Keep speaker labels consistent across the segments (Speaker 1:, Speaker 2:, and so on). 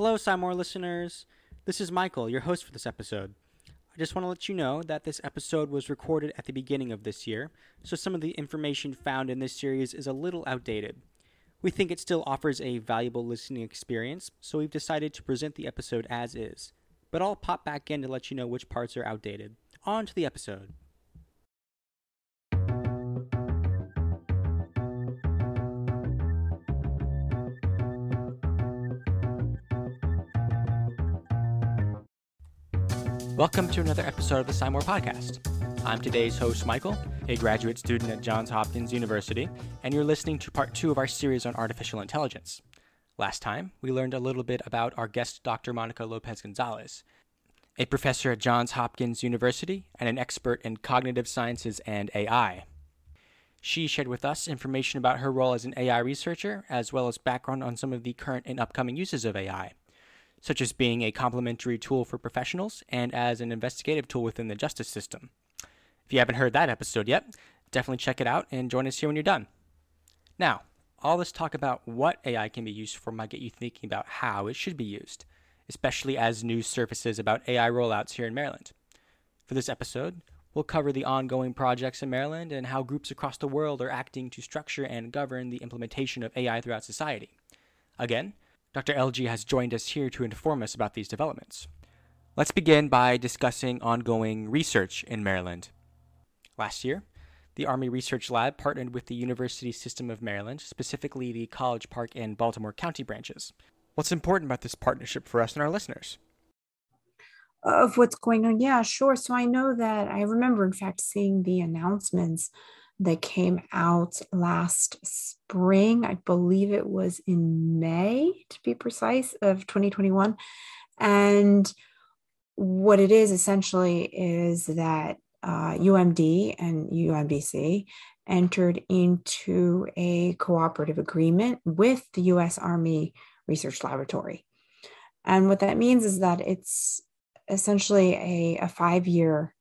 Speaker 1: Hello, SciMore listeners. This is Michael, your host for this episode. I just want to let you know that this episode was recorded at the beginning of this year, so some of the information found in this series is a little outdated. We think it still offers a valuable listening experience, so we've decided to present the episode as is. But I'll pop back in to let you know which parts are outdated. On to the episode. Welcome to another episode of the SciMore Podcast. I'm today's host, Michael, a graduate student at Johns Hopkins University, and you're listening to part two of our series on artificial intelligence. Last time, we learned a little bit about our guest, Dr. Monica Lopez Gonzalez, a professor at Johns Hopkins University and an expert in cognitive sciences and AI. She shared with us information about her role as an AI researcher, as well as background on some of the current and upcoming uses of AI such as being a complementary tool for professionals and as an investigative tool within the justice system. If you haven't heard that episode yet, definitely check it out and join us here when you're done. Now, all this talk about what AI can be used for might get you thinking about how it should be used, especially as news surfaces about AI rollouts here in Maryland. For this episode, we'll cover the ongoing projects in Maryland and how groups across the world are acting to structure and govern the implementation of AI throughout society. Again, Dr. LG has joined us here to inform us about these developments. Let's begin by discussing ongoing research in Maryland. Last year, the Army Research Lab partnered with the University System of Maryland, specifically the College Park and Baltimore County branches. What's important about this partnership for us and our listeners?
Speaker 2: Of what's going on? Yeah, sure. So I know that I remember, in fact, seeing the announcements that came out last spring. I believe it was in May, to be precise, of 2021. And what it is essentially is that uh, UMD and UMBC entered into a cooperative agreement with the US Army Research Laboratory. And what that means is that it's essentially a, a five year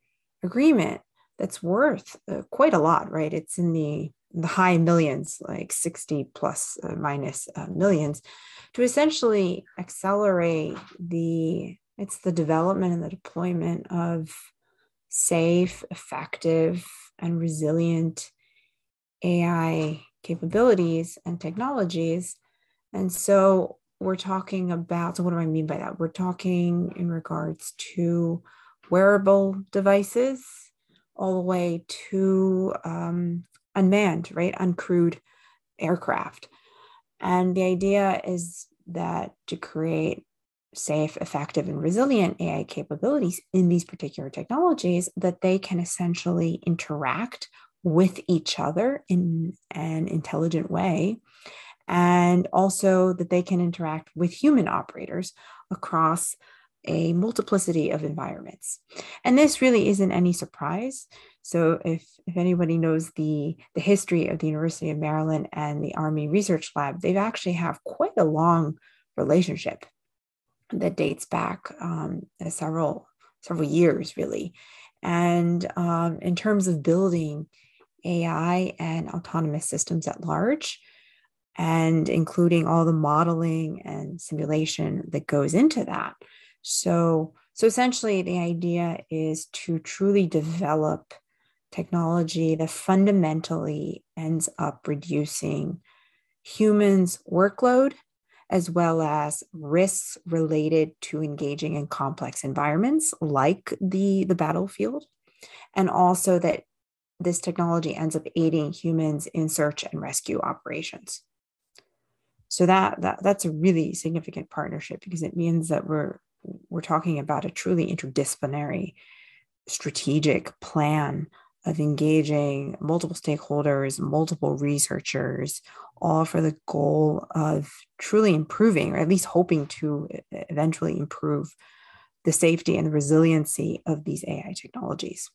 Speaker 2: agreement that's worth uh, quite a lot, right? It's in the the high millions, like 60 plus uh, minus, uh, millions, to essentially accelerate the it's the development and the deployment of safe, effective, and resilient AI capabilities and technologies. And so we're talking about, so what do I mean by that? We're talking in regards to wearable devices all the way to um, unmanned, right? Uncrewed aircraft. And the idea is that to create safe, effective, and resilient AI capabilities in these particular technologies, that they can essentially interact with each other in an intelligent way. And also that they can interact with human operators across a multiplicity of environments. And this really isn't any surprise. So if, if anybody knows the, the history of the University of Maryland and the Army Research Lab, they've actually have quite a long relationship that dates back um, several several years really. And um, in terms of building AI and autonomous systems at large, and including all the modeling and simulation that goes into that, so, so essentially, the idea is to truly develop technology that fundamentally ends up reducing humans' workload as well as risks related to engaging in complex environments like the, the battlefield, and also that this technology ends up aiding humans in search and rescue operations. So that, that that's a really significant partnership because it means that we're we're talking about a truly interdisciplinary strategic plan of engaging multiple stakeholders, multiple researchers, all for the goal of truly improving, or at least hoping to eventually improve the safety and the resiliency of these AI technologies.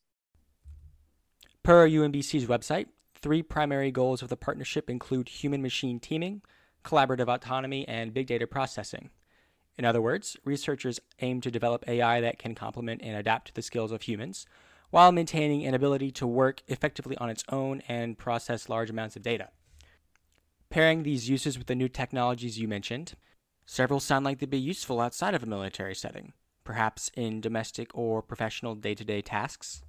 Speaker 1: Per UMBC's website, three primary goals of the partnership include human machine teaming, collaborative autonomy, and big data processing. In other words, researchers aim to develop AI that can complement and adapt to the skills of humans, while maintaining an ability to work effectively on its own and process large amounts of data. Pairing these uses with the new technologies you mentioned, Several sound like they'd be useful outside of a military setting, perhaps in domestic or professional day to day tasks.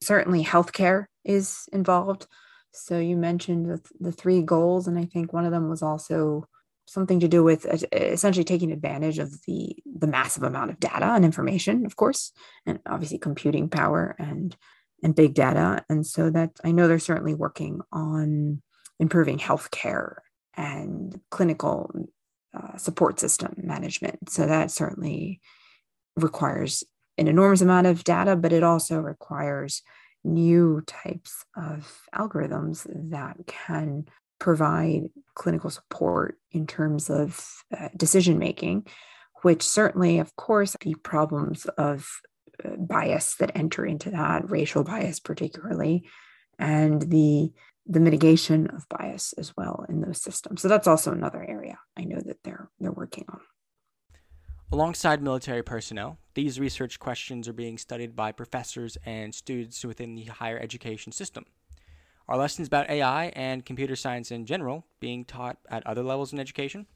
Speaker 2: Certainly, healthcare is involved. So, you mentioned the, the three goals, and I think one of them was also something to do with essentially taking advantage of the the massive amount of data and information of course and obviously computing power and and big data. And so that i know they're certainly working on improving healthcare and clinical uh, support system management. So that certainly requires an enormous amount of data but it also requires new types of algorithms that can provide clinical support in terms of uh, decision making, which certainly, of course, the problems of uh, bias that enter into that, racial bias particularly, and the the mitigation of bias as well in those systems. So that's also another area I know that they're they're working on.
Speaker 1: Alongside military personnel, these research questions are being studied by professors and students within the higher education system. Are lessons about AI and computer science in general being taught at other levels in education?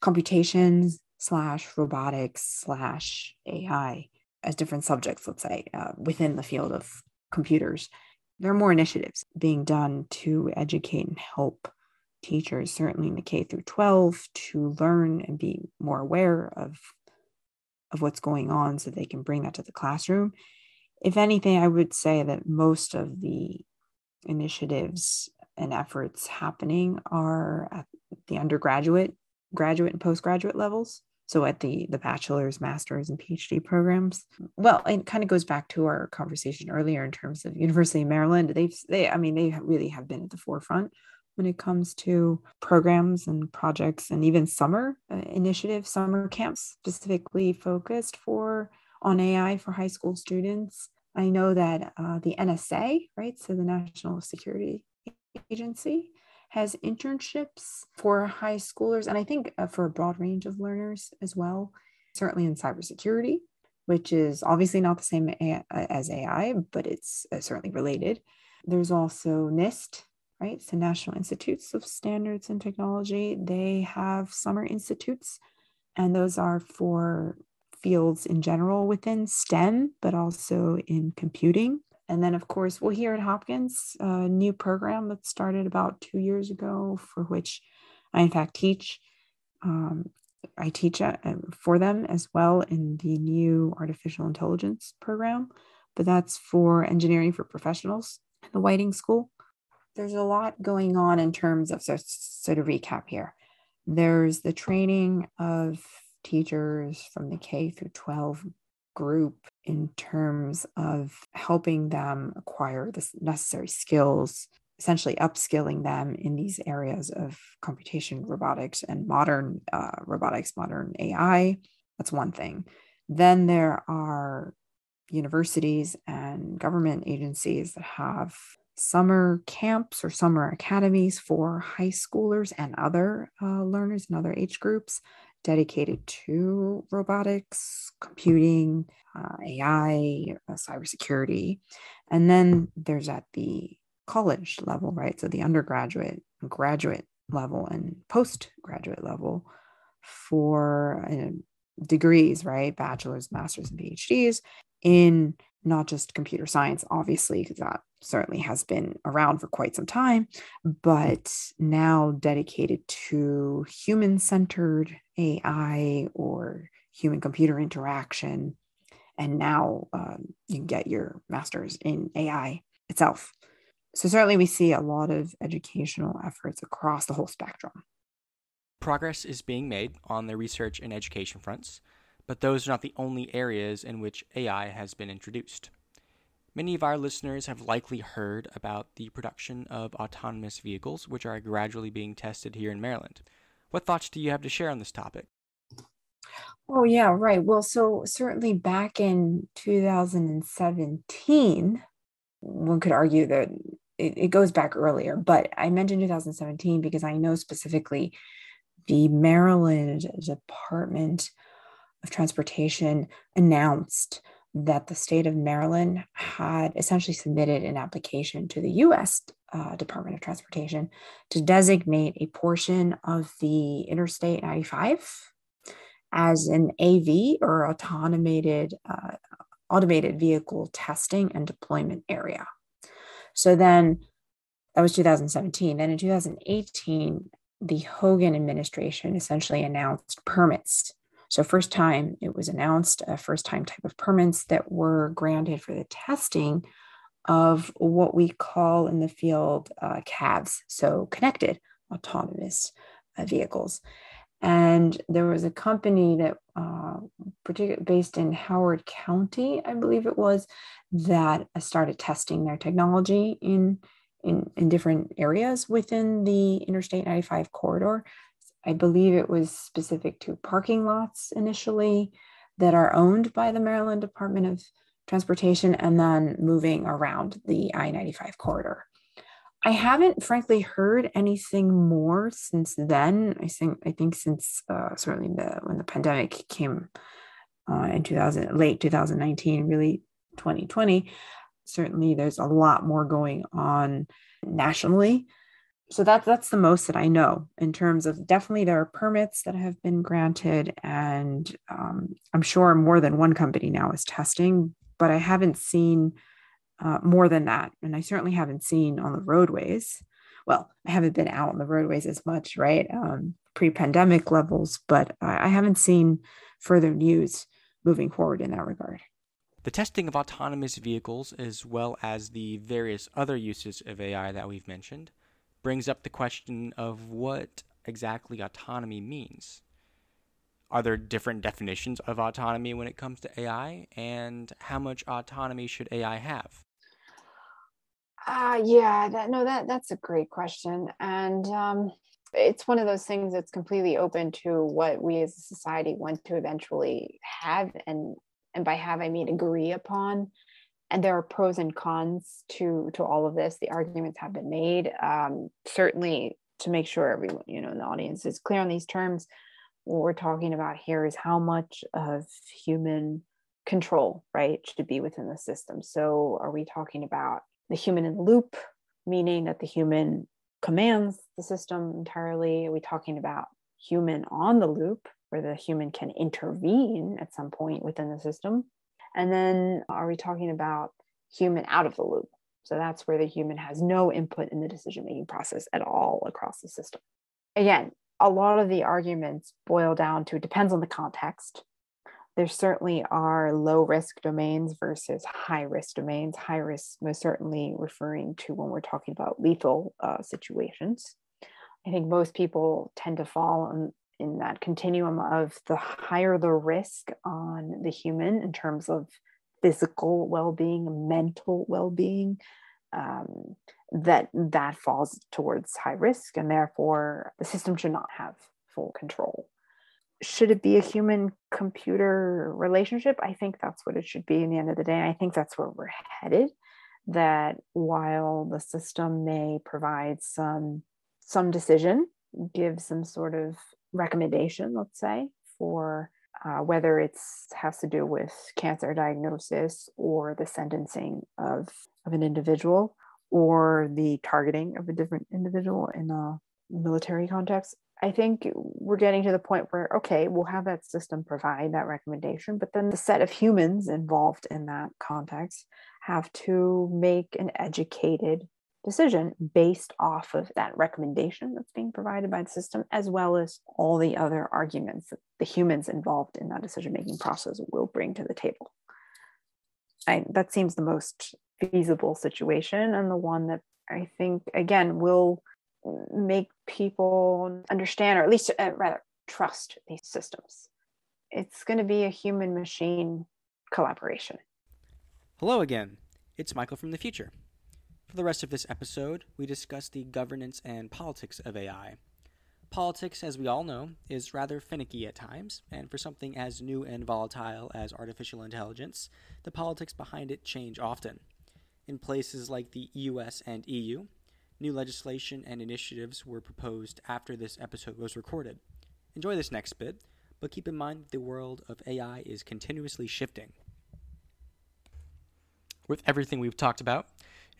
Speaker 2: Computations slash robotics slash AI as different subjects, let's say, uh, within the field of computers. There are more initiatives being done to educate and help teachers, certainly in the K through 12, to learn and be more aware of, of what's going on so they can bring that to the classroom if anything, I would say that most of the initiatives and efforts happening are at the undergraduate, graduate, and postgraduate levels. So at the the bachelor's, master's, and PhD programs. Well, it kind of goes back to our conversation earlier in terms of University of Maryland. They've they, I mean, they really have been at the forefront when it comes to programs and projects and even summer uh, initiatives, summer camps specifically focused for on AI for high school students. I know that uh, the NSA, right, so the National Security Agency, has internships for high schoolers, and I think uh, for a broad range of learners as well, certainly in cybersecurity, which is obviously not the same as AI, but it's uh, certainly related. There's also NIST, right? So National Institutes of Standards and Technology. They have summer institutes, and those are for fields in general within STEM, but also in computing. And then, of course, well, here at Hopkins, a new program that started about two years ago, for which I, in fact, teach. Um, I teach uh, for them as well in the new artificial intelligence program, but that's for engineering for professionals in the Whiting School. There's a lot going on in terms of, so, so to recap here, there's the training of teachers from the K through 12 group in terms of helping them acquire the necessary skills, essentially upskilling them in these areas of computation, robotics, and modern uh, robotics, modern AI. That's one thing. Then there are universities and government agencies that have summer camps or summer academies for high schoolers and other uh, learners and other age groups dedicated to robotics, computing, uh, AI, uh, cybersecurity. And then there's at the college level, right? So the undergraduate, graduate level, and postgraduate level for uh, degrees, right? Bachelor's, master's, and PhDs in not just computer science, obviously, because that certainly has been around for quite some time, but now dedicated to human centered AI or human computer interaction. And now um, you can get your master's in AI itself. So, certainly, we see a lot of educational efforts across the whole spectrum.
Speaker 1: Progress is being made on the research and education fronts, but those are not the only areas in which AI has been introduced. Many of our listeners have likely heard about the production of autonomous vehicles, which are gradually being tested here in Maryland. What thoughts do you have to share on this topic?
Speaker 2: Oh, yeah, right. Well, so certainly back in 2017, one could argue that it, it goes back earlier, but I mentioned 2017 because I know specifically the Maryland Department of Transportation announced that the state of Maryland had essentially submitted an application to the US
Speaker 3: uh, Department of Transportation to designate a portion of the Interstate 95 as an AV or automated uh, automated vehicle testing and deployment area. So then that was 2017. Then in 2018, the Hogan administration essentially announced permits. So, first time it was announced, a first time type of permits that were granted for the testing of what we call in the field uh, CAVs, so connected autonomous uh, vehicles. And there was a company that, uh, particularly based in Howard County, I believe it was, that started testing their technology in, in, in different areas within the Interstate 95 corridor. I believe it was specific to parking lots initially that are owned by the Maryland Department of Transportation and then moving around the I 95 corridor. I haven't frankly heard anything more since then. I think I think since uh, certainly the when the pandemic came uh, in 2000 late 2019, really 2020. Certainly, there's a lot more going on nationally. So that's that's the most that I know in terms of definitely there are permits that have been granted, and um, I'm sure more than one company now is testing. But I haven't seen uh, more than that. And I certainly haven't seen on the roadways. Well, I haven't been out on the roadways as much, right? Um, Pre pandemic levels, but I haven't seen further news moving forward in that regard.
Speaker 1: The testing of autonomous vehicles, as well as the various other uses of AI that we've mentioned, brings up the question of what exactly autonomy means. Are there different definitions of autonomy when it comes to AI? And how much autonomy should AI have?
Speaker 2: Uh, yeah, that, no, that that's a great question, and um, it's one of those things that's completely open to what we as a society want to eventually have, and and by have I mean agree upon. And there are pros and cons to to all of this. The arguments have been made. Um, certainly, to make sure everyone, you know, in the audience is clear on these terms, what we're talking about here is how much of human control, right, should be within the system. So, are we talking about the human in the loop, meaning that the human commands the system entirely? Are we talking about human on the loop, where the human can intervene at some point within the system? And then are we talking about human out of the loop? So that's where the human has no input in the decision making process at all across the system. Again, a lot of the arguments boil down to it depends on the context there certainly are low risk domains versus high risk domains. High risk, most certainly referring to when we're talking about lethal uh, situations. I think most people tend to fall in, in that continuum of the higher the risk on the human in terms of physical well-being, mental well-being, um, that that falls towards high risk, and therefore the system should not have full control should it be a human computer relationship? I think that's what it should be in the end of the day. I think that's where we're headed. That while the system may provide some some decision, give some sort of recommendation, let's say, for uh, whether it's has to do with cancer diagnosis or the sentencing of, of an individual or the targeting of a different individual in a military context I think we're getting to the point where, okay, we'll have that system provide that recommendation, but then the set of humans involved in that context have to make an educated decision based off of that recommendation that's being provided by the system, as well as all the other arguments that the humans involved in that decision making process will bring to the table. I, that seems the most feasible situation and the one that I think, again, will make people understand or at least uh, rather trust these systems. It's going to be a human machine collaboration.
Speaker 1: Hello again. It's michael from the future for the rest of this episode we discuss the governance and politics of ai politics as we all know is rather finicky at times and for something as new and volatile as artificial intelligence the politics behind it change often in places like the us and eu New legislation and initiatives were proposed after this episode was recorded. Enjoy this next bit, but keep in mind that the world of AI is continuously shifting. With everything we've talked about,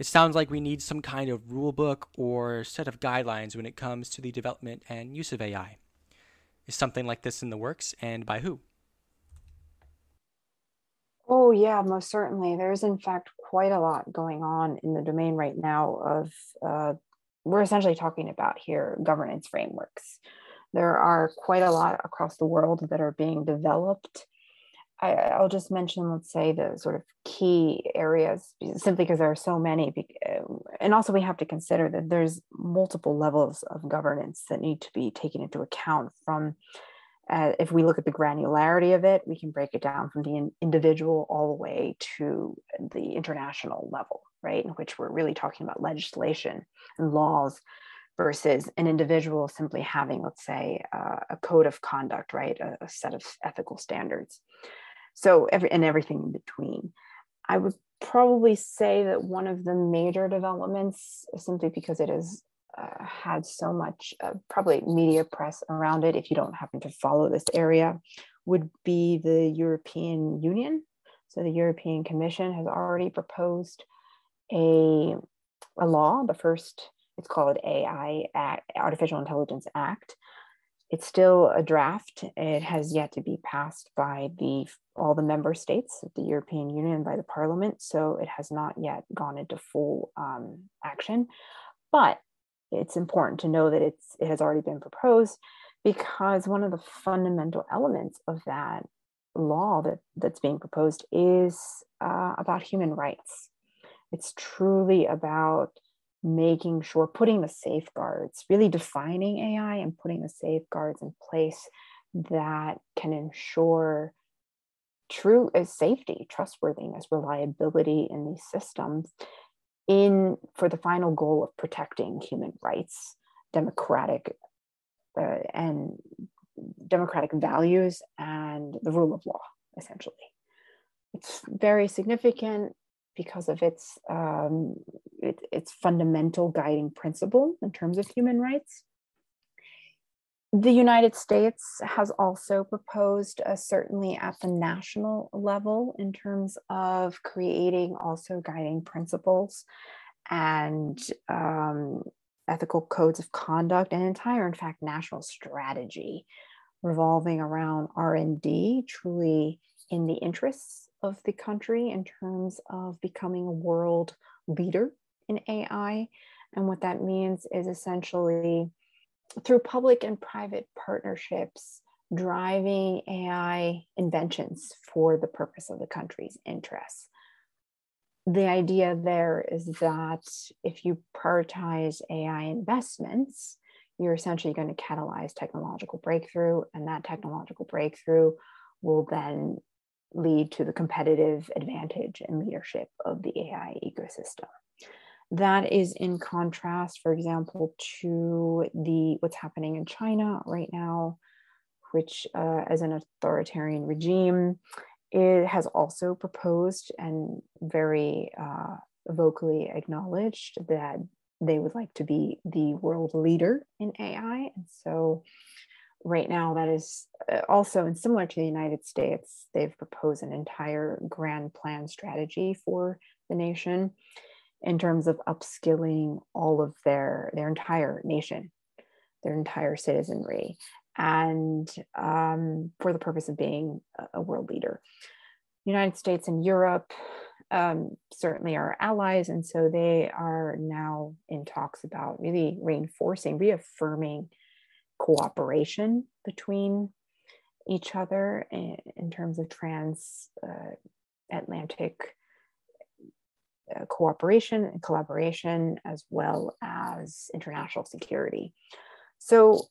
Speaker 1: It sounds like we need some kind of rule book or set of guidelines when it comes to the development and use of AI. Is something like this in the works, and by who?
Speaker 2: Oh, yeah, most certainly. There's, in fact, quite a lot going on in the domain right now of, uh, we're essentially talking about here governance frameworks. There are quite a lot across the world that are being developed. I, will just mention, let's say, the sort of key areas, simply because there are so many. And also, we have to consider that there's multiple levels of governance that need to be taken into account from uh, if we look at the granularity of it, we can break it down from the individual all the way to the international level, right? In which we're really talking about legislation and laws versus an individual simply having, let's say, uh, a code of conduct, right? A, a, set of ethical standards. So, every and everything in between. I would probably say that one of the major developments, simply because it is uh, had so much uh, probably media press around it if you don't happen to follow this area would be the european union so the european commission has already proposed a, a law the first it's called ai act, artificial intelligence act it's still a draft. It has yet to be passed by the all the member states of the european union by the parliament so it has not yet gone into full um, action. But it's important to know that it's it has already been proposed because one of the fundamental elements of that law that that's being proposed is uh, about human rights. It's truly about making sure putting the safeguards really defining ai and putting the safeguards in place that can ensure true uh, safety trustworthiness reliability in these systems in for the final goal of protecting human rights, democratic uh, and democratic values, and the rule of law. Essentially, it's very significant because of its um, it, its fundamental guiding principle in terms of human rights. The United States has also proposed, uh, certainly at the national level, in terms of creating also guiding principles and um, ethical codes of conduct, and entire, in fact, national strategy revolving around R&D, truly in the interests of the country in terms of becoming a world leader in AI. And what that means is essentially through public and private partnerships, driving AI inventions for the purpose of the country's interests. The idea there is that if you prioritize AI investments, you're essentially going to catalyze technological breakthrough, and that technological breakthrough will then lead to the competitive advantage and leadership of the AI ecosystem. That is in contrast, for example, to the what's happening in China right now, which, uh, as an authoritarian regime, it has also proposed and very uh, vocally acknowledged that they would like to be the world leader in AI. And so, right now, that is uh, also, and similar to the United States, they've proposed an entire grand plan strategy for the nation in terms of upskilling all of their their entire nation their entire citizenry and um, for the purpose of being a world leader. United states and europe um, certainly are allies and so they are now in talks about really reinforcing reaffirming cooperation between each other in, in terms of trans uh, uh, cooperation and collaboration, as well as international security. So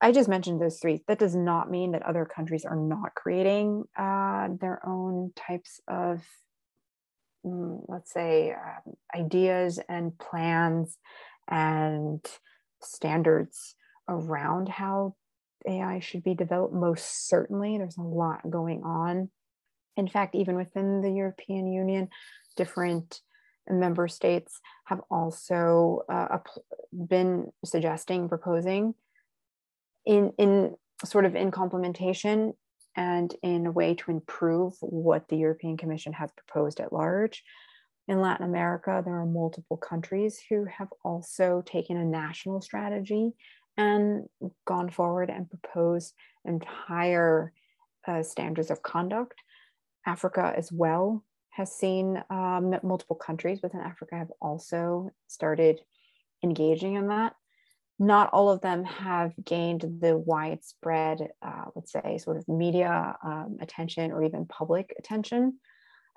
Speaker 2: I just mentioned those three. That does not mean that other countries are not creating uh, their own types of, mm, let's say, uh, ideas and plans and standards around how AI should be developed. Most certainly, there's a lot going on. In fact, even within the European Union, different member states have also uh, been suggesting, proposing in, in sort of in complementation and in a way to improve what the European Commission has proposed at large, In Latin America, there are multiple countries who have also taken a national strategy and gone forward and proposed entire uh, standards of conduct. Africa as well has seen um, multiple countries within Africa have also started engaging in that. Not all of them have gained the widespread, uh, let's say, sort of media um, attention or even public attention.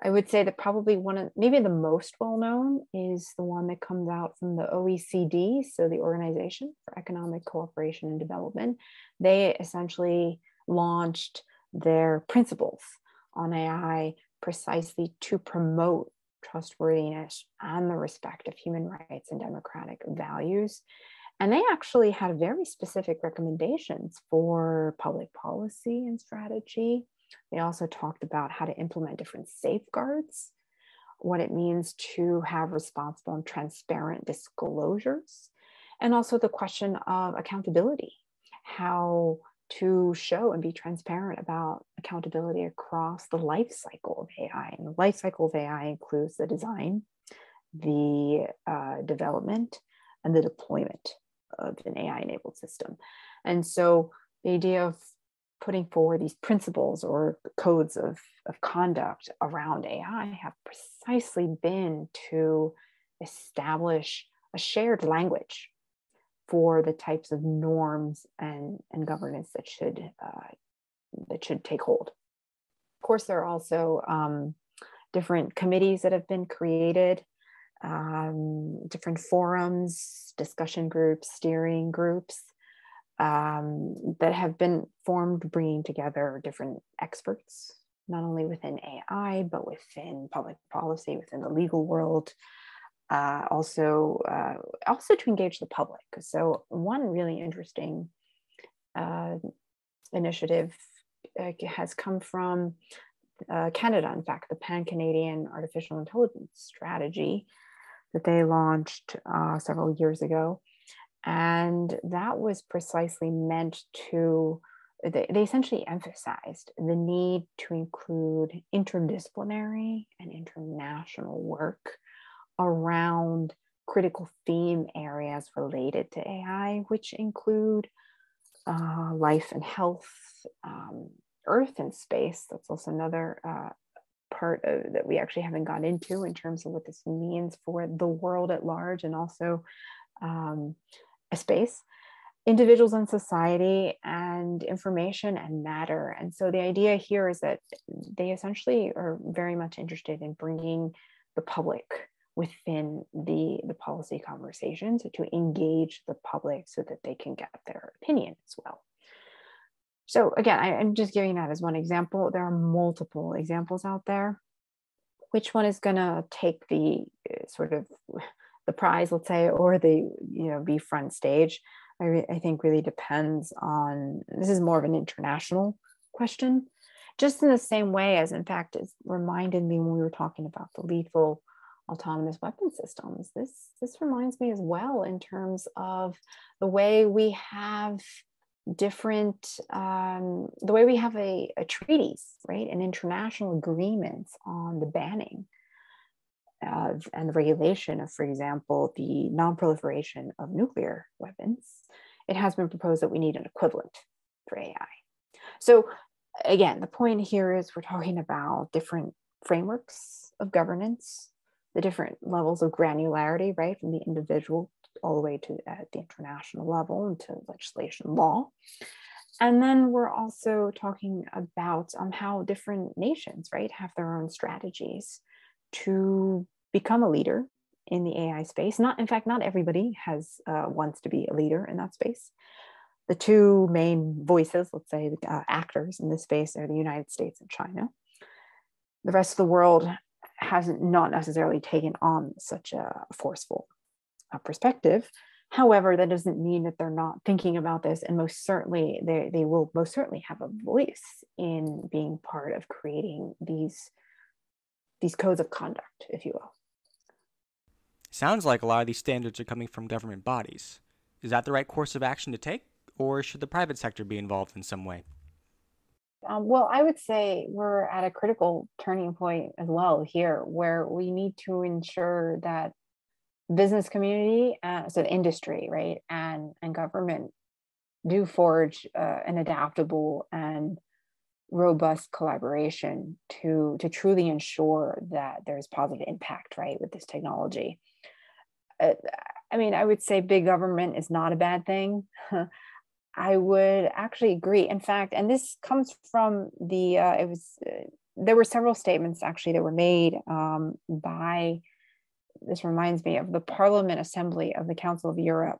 Speaker 2: I would say that probably one of maybe the most well known is the one that comes out from the OECD, so the Organization for Economic Cooperation and Development. They essentially launched their principles on AI precisely to promote trustworthiness and the respect of human rights and democratic values. And they actually had very specific recommendations for public policy and strategy. They also talked about how to implement different safeguards, what it means to have responsible and transparent disclosures, and also the question of accountability, how to show and be transparent about accountability across the life cycle of AI. And the life cycle of AI includes the design, the uh, development, and the deployment of an AI enabled system. And so the idea of putting forward these principles or codes of, of conduct around AI have precisely been to establish a shared language for the types of norms and, and governance that should uh, that should take hold. Of course, there are also um, different committees that have been created, um, different forums, discussion groups, steering groups um, that have been formed, bringing together different experts, not only within AI, but within public policy, within the legal world, uh, also uh, also to engage the public. So one really interesting uh, initiative has come from uh, Canada. In fact, the Pan Canadian Artificial Intelligence Strategy that they launched uh, several years ago, and that was precisely meant to. They, they essentially emphasized the need to include interdisciplinary and international work around critical theme areas related to AI, which include uh, life and health, um, earth and space. That's also another uh, part of, that we actually haven't got into in terms of what this means for the world at large and also um, a space individuals in society and information and matter. And so the idea here is that they essentially are very much interested in bringing the public within the, the policy conversations to engage the public so that they can get their opinion as well. So again, I, am just giving that as one example. There are multiple examples out there. Which one is going to take the uh, sort of the prize, let's say, or the you know be front stage? I, re- I think really depends on. This is more of an international question, just in the same way as, in fact, it reminded me when we were talking about the lethal autonomous weapon systems. This this reminds me as well in terms of the way we have different um, the way we have a, a treaties right and international agreements on the banning and the regulation of for example the non-proliferation of nuclear weapons it has been proposed that we need an equivalent for ai so again the point here is we're talking about different frameworks of governance the different levels of granularity, right, from the individual all the way to at the international level and to legislation law. And then we're also talking about um, how different nations, right, have their own strategies to become a leader in the AI space. Not, in fact, not everybody has uh, wants to be a leader in that space. The two main voices, let's say, uh, actors in this space are the United States and China. The rest of the world hasn't not necessarily taken on such a forceful uh, perspective. However, that doesn't mean that they're not thinking about this, and most certainly they, they will most certainly have a voice in being part of creating these these codes of conduct, if you will.
Speaker 1: Sounds like a lot of these standards are coming from government bodies. Is that the right course of action to take, or should the private sector be involved in some way?
Speaker 2: Um, well, I would say we're at a critical turning point as well here, where we need to ensure that business community, uh, so the industry, right, and and government do forge uh, an adaptable and robust collaboration to to truly ensure that there's positive impact, right, with this technology. Uh, I mean, I would say big government is not a bad thing. I would actually agree. In fact, and this comes from the, uh, it was, uh, there were several statements actually that were made um, by, this reminds me of the Parliament Assembly of the Council of Europe.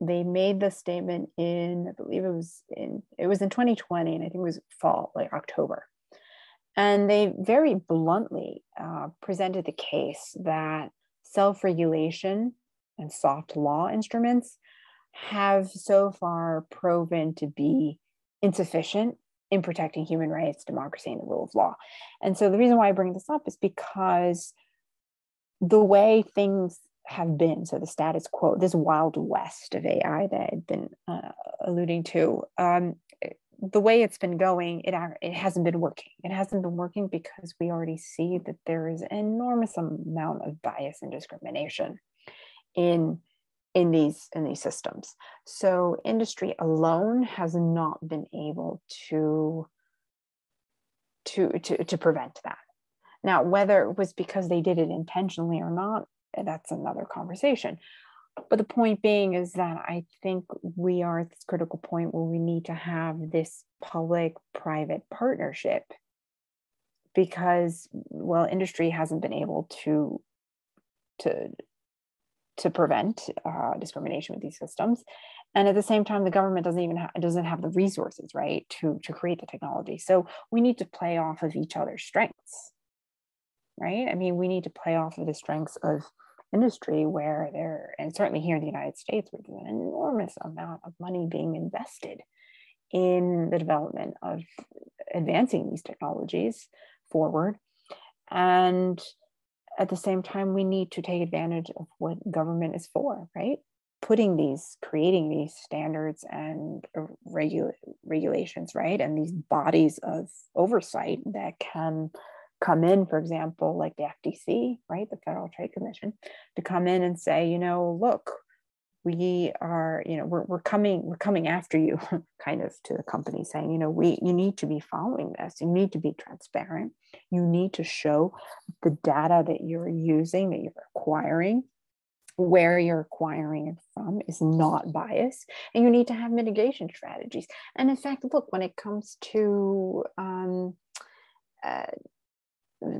Speaker 2: They made the statement in, I believe it was in, it was in 2020, and I think it was fall, like October. And they very bluntly uh, presented the case that self regulation and soft law instruments have so far proven to be insufficient in protecting human rights, democracy, and the rule of law. And so the reason why I bring this up is because the way things have been, so the status quo, this wild west of AI that I've been uh, alluding to, um, the way it's been going, it, it hasn't been working. It hasn't been working because we already see that there is an enormous amount of bias and discrimination in in these in these systems. So industry alone has not been able to to to, to prevent that. Now whether it was because they did it intentionally or not that's another conversation. But the point being is that i think we are at this critical point where we need to have this public private partnership because well industry hasn't been able to to to prevent uh, discrimination with these systems. And at the same time the government doesn't even have doesn't have the resources right to to create the technology. So we need to play off of each other's strengths right? I mean we need to play off of the strengths of industry where there and certainly here in the united states where there's an enormous amount of money being invested in the development of advancing these technologies forward and at the same time, we need to take advantage of what government is for, right? Putting these, creating these standards and regula- regulations, right? And these bodies of oversight that can come in, for example, like the FTC, right? The Federal Trade Commission, to come in and say, you know, look, we are you know we're, we're coming we're coming after you kind of to the company saying you know we you need to be following this. You need to be transparent. You need to show the data that you're using that you're acquiring. Where you're acquiring it from is not biased and you need to have mitigation strategies. And in fact look when it comes to um, uh,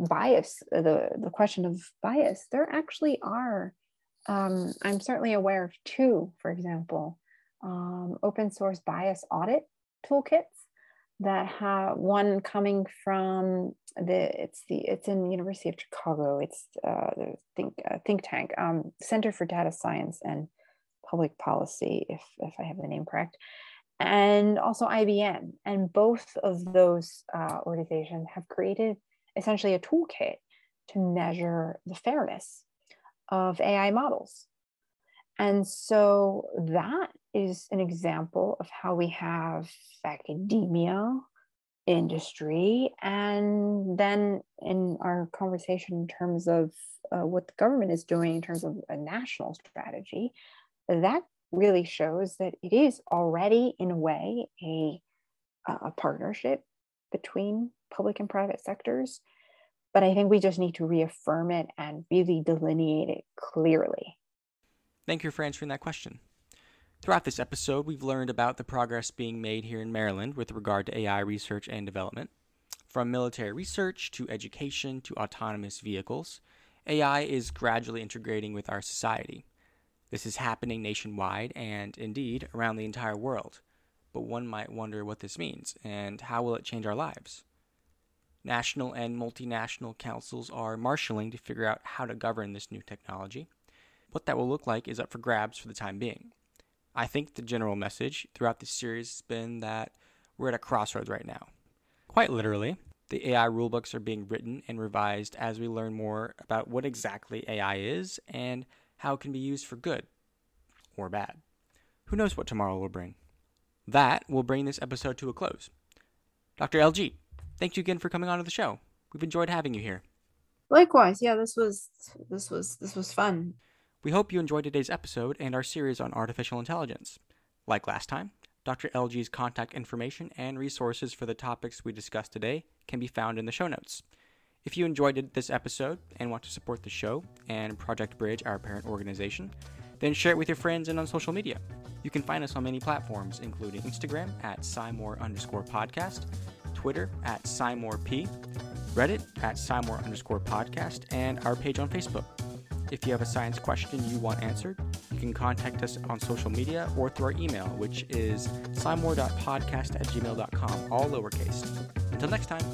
Speaker 2: bias the the question of bias there actually are um, I'm certainly aware of two, for example, um, open source bias audit toolkits that have one coming from the it's the it's in University of Chicago. It's uh, the think uh, think tank um, Center for Data Science and Public Policy, if if I have the name correct, and also IBM. And both of those uh, organizations have created essentially a toolkit to measure the fairness of AI models. And so that is an example of how we have academia, industry, and then in our conversation in terms of uh, what the government is doing in terms of a national strategy, that really shows that it is already, in a way, a, a partnership between public and private sectors but I think we just need to reaffirm it and really delineate it clearly.
Speaker 1: Thank you for answering that question. Throughout this episode, we've learned about the progress being made here in Maryland with regard to AI research and development. From military research to education to autonomous vehicles, AI is gradually integrating with our society. This is happening nationwide and, indeed, around the entire world. But one might wonder what this means and how will it change our lives? National and multinational councils are marshaling to figure out how to govern this new technology. What that will look like is up for grabs for the time being. I think the general message throughout this series has been that we're at a crossroads right now. Quite literally, the AI rulebooks are being written and revised as we learn more about what exactly AI is and how it can be used for good or bad. Who knows what tomorrow will bring? That will bring this episode to a close. Dr. LG, thank you again for coming on to the show. We've enjoyed having you here.
Speaker 3: Likewise, yeah, this was this was this was fun.
Speaker 1: We hope you enjoyed today's episode and our series on artificial intelligence. Like last time, Dr. LG's contact information and resources for the topics we discussed today can be found in the show notes. If you enjoyed this episode and want to support the show and Project Bridge, our parent organization, then share it with your friends and on social media. You can find us on many platforms, including Instagram at SciMore underscore podcast, Twitter at SciMoreP, Reddit at SciMore underscore podcast, and our page on Facebook. If you have a science question you want answered, you can contact us on social media or through our email, which is scimore.podcast at gmail.com, all lowercase. Until next time.